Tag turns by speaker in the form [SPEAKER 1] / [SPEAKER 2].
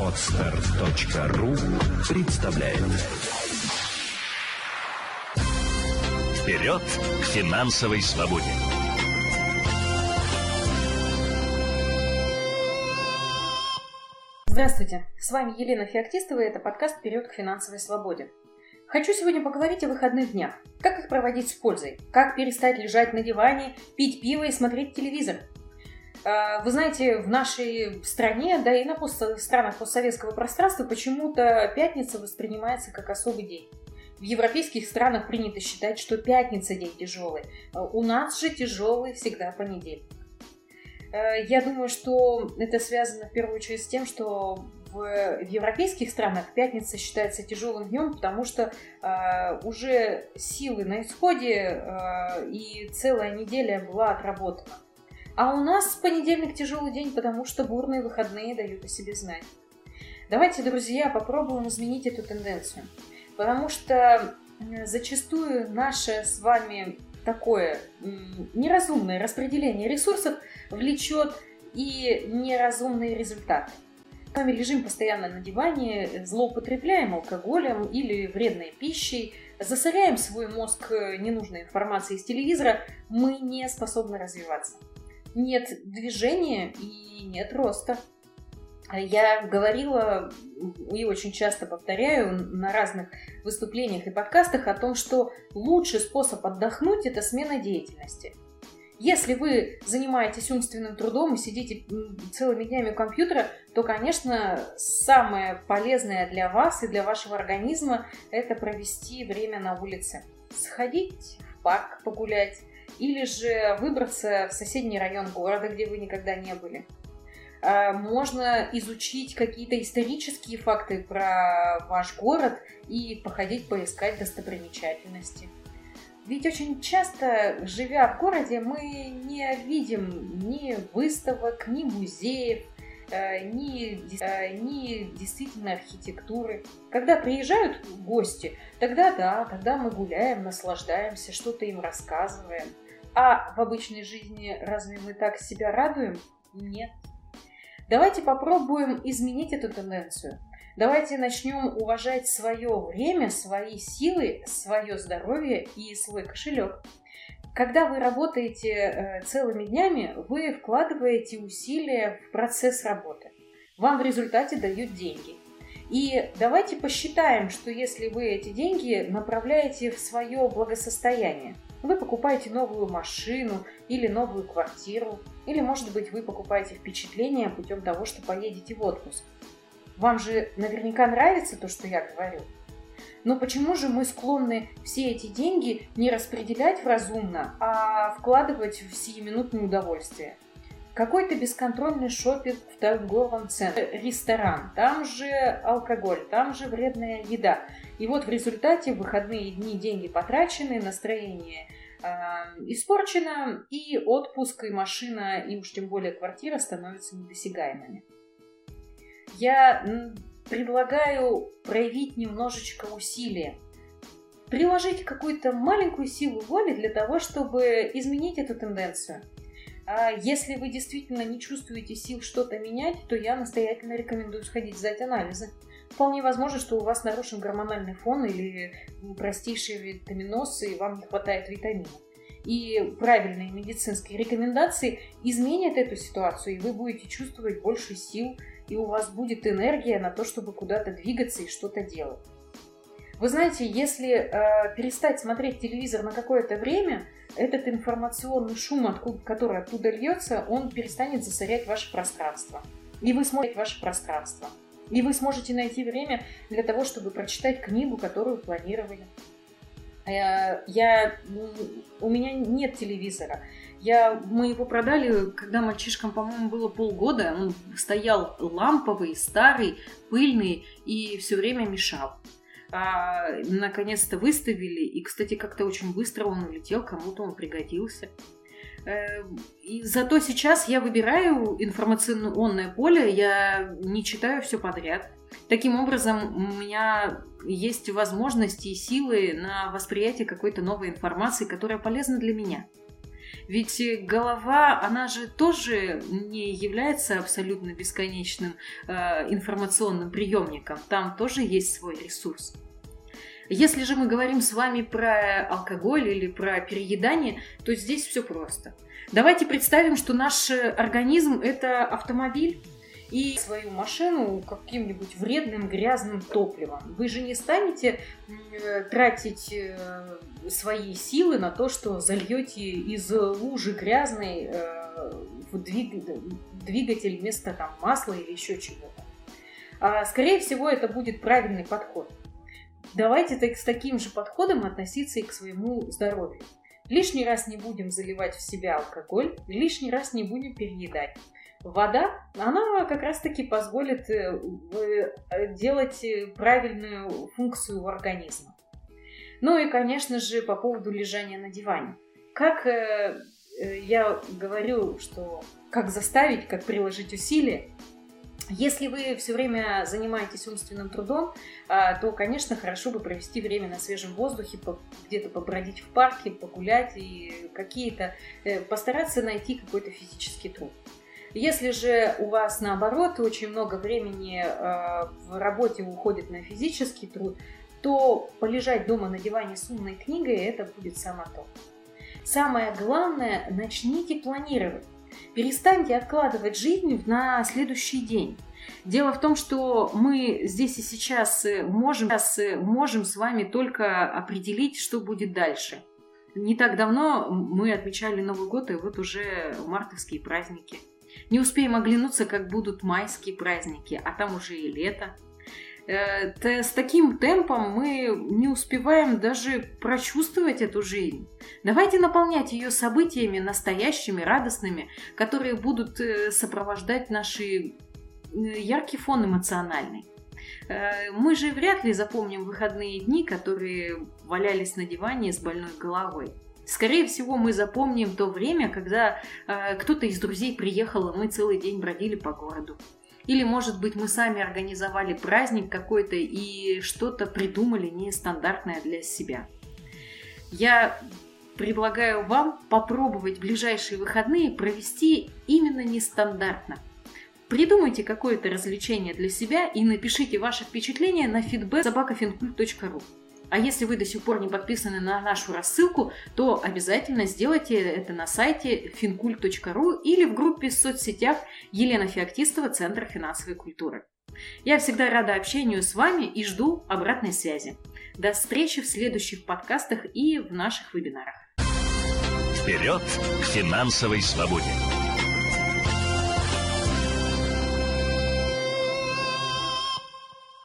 [SPEAKER 1] Отстар.ру представляет Вперед к финансовой свободе!
[SPEAKER 2] Здравствуйте, с вами Елена Феоктистова и это подкаст «Вперед к финансовой свободе». Хочу сегодня поговорить о выходных днях. Как их проводить с пользой? Как перестать лежать на диване, пить пиво и смотреть телевизор? А, вы знаете, в нашей стране, да и на пост странах постсоветского пространства почему-то пятница воспринимается как особый день. В европейских странах принято считать, что пятница день тяжелый. А у нас же тяжелый всегда понедельник. А, я думаю, что это связано в первую очередь с тем, что в, европейских странах пятница считается тяжелым днем, потому что э, уже силы на исходе э, и целая неделя была отработана. А у нас понедельник тяжелый день, потому что бурные выходные дают о себе знать. Давайте, друзья, попробуем изменить эту тенденцию. Потому что зачастую наше с вами такое неразумное распределение ресурсов влечет и неразумные результаты вами лежим постоянно на диване, злоупотребляем алкоголем или вредной пищей, засоряем свой мозг ненужной информацией из телевизора, мы не способны развиваться. Нет движения и нет роста. Я говорила и очень часто повторяю на разных выступлениях и подкастах о том, что лучший способ отдохнуть – это смена деятельности – если вы занимаетесь умственным трудом и сидите целыми днями у компьютера, то, конечно, самое полезное для вас и для вашего организма – это провести время на улице. Сходить в парк погулять или же выбраться в соседний район города, где вы никогда не были. А, можно изучить какие-то исторические факты про ваш город и походить поискать достопримечательности. Ведь очень часто, живя в городе, мы не видим ни выставок, ни музеев, ни, э, ни действительно архитектуры. Когда приезжают гости, тогда да, тогда мы гуляем, наслаждаемся, что-то им рассказываем. А в обычной жизни разве мы так себя радуем? Нет. Давайте попробуем изменить эту тенденцию. Давайте начнем уважать свое время, свои силы, свое здоровье и свой кошелек. Когда вы работаете э, целыми днями, вы вкладываете усилия в процесс работы. Вам в результате дают деньги. И давайте посчитаем, что если вы эти деньги направляете в свое благосостояние, вы покупаете новую машину или новую квартиру, или, может быть, вы покупаете впечатление путем того, что поедете в отпуск. Вам же наверняка нравится то, что я говорю. Но почему же мы склонны все эти деньги не распределять разумно, а вкладывать в сиюминутное удовольствие? Какой-то бесконтрольный шопинг в торговом центре, ресторан, там же алкоголь, там же вредная еда. И вот в результате в выходные дни деньги потрачены, настроение э, испорчено, и отпуск, и машина, и уж тем более квартира становятся недосягаемыми я предлагаю проявить немножечко усилия. Приложить какую-то маленькую силу воли для того, чтобы изменить эту тенденцию. А если вы действительно не чувствуете сил что-то менять, то я настоятельно рекомендую сходить сдать анализы. Вполне возможно, что у вас нарушен гормональный фон или простейшие витаминоз, и вам не хватает витаминов. И правильные медицинские рекомендации изменят эту ситуацию, и вы будете чувствовать больше сил, и у вас будет энергия на то, чтобы куда-то двигаться и что-то делать. Вы знаете, если э, перестать смотреть телевизор на какое-то время, этот информационный шум, откуда, который оттуда льется, он перестанет засорять ваше пространство. И вы сможете ваше пространство. И вы сможете найти время для того, чтобы прочитать книгу, которую планировали. Э, я, у меня нет телевизора. Я, мы его продали, когда мальчишкам, по-моему, было полгода. Он стоял ламповый, старый, пыльный и все время мешал. А, наконец-то выставили, и, кстати, как-то очень быстро он улетел, кому-то он пригодился. Э, и зато сейчас я выбираю информационное поле, я не читаю все подряд. Таким образом, у меня есть возможности и силы на восприятие какой-то новой информации, которая полезна для меня. Ведь голова, она же тоже не является абсолютно бесконечным э, информационным приемником. Там тоже есть свой ресурс. Если же мы говорим с вами про алкоголь или про переедание, то здесь все просто. Давайте представим, что наш организм – это автомобиль, и свою машину каким-нибудь вредным грязным топливом. Вы же не станете э, тратить э, свои силы на то, что зальете из лужи грязной э, в двигатель вместо там, масла или еще чего-то. А, скорее всего, это будет правильный подход. Давайте так, с таким же подходом относиться и к своему здоровью. Лишний раз не будем заливать в себя алкоголь, лишний раз не будем переедать. Вода, она как раз-таки позволит э, э, делать правильную функцию у организма. Ну и, конечно же, по поводу лежания на диване. Как э, я говорю, что как заставить, как приложить усилия, если вы все время занимаетесь умственным трудом, а, то, конечно, хорошо бы провести время на свежем воздухе, где-то побродить в парке, погулять и какие-то постараться найти какой-то физический труд. Если же у вас наоборот очень много времени э, в работе уходит на физический труд, то полежать дома на диване с умной книгой это будет само то. Самое главное, начните планировать. Перестаньте откладывать жизнь на следующий день. Дело в том, что мы здесь и сейчас можем, сейчас можем с вами только определить, что будет дальше. Не так давно мы отмечали Новый год, и вот уже мартовские праздники – не успеем оглянуться, как будут майские праздники, а там уже и лето. Э, с таким темпом мы не успеваем даже прочувствовать эту жизнь. Давайте наполнять ее событиями настоящими, радостными, которые будут э, сопровождать наши яркий фон эмоциональный. Э, мы же вряд ли запомним выходные дни, которые валялись на диване с больной головой. Скорее всего, мы запомним то время, когда э, кто-то из друзей приехал, и мы целый день бродили по городу. Или, может быть, мы сами организовали праздник какой-то и что-то придумали нестандартное для себя. Я предлагаю вам попробовать ближайшие выходные провести именно нестандартно. Придумайте какое-то развлечение для себя и напишите ваши впечатления на feedback. А если вы до сих пор не подписаны на нашу рассылку, то обязательно сделайте это на сайте fincult.ru или в группе в соцсетях Елена Феоктистова Центр финансовой культуры. Я всегда рада общению с вами и жду обратной связи. До встречи в следующих подкастах и в наших вебинарах.
[SPEAKER 1] Вперед к финансовой свободе!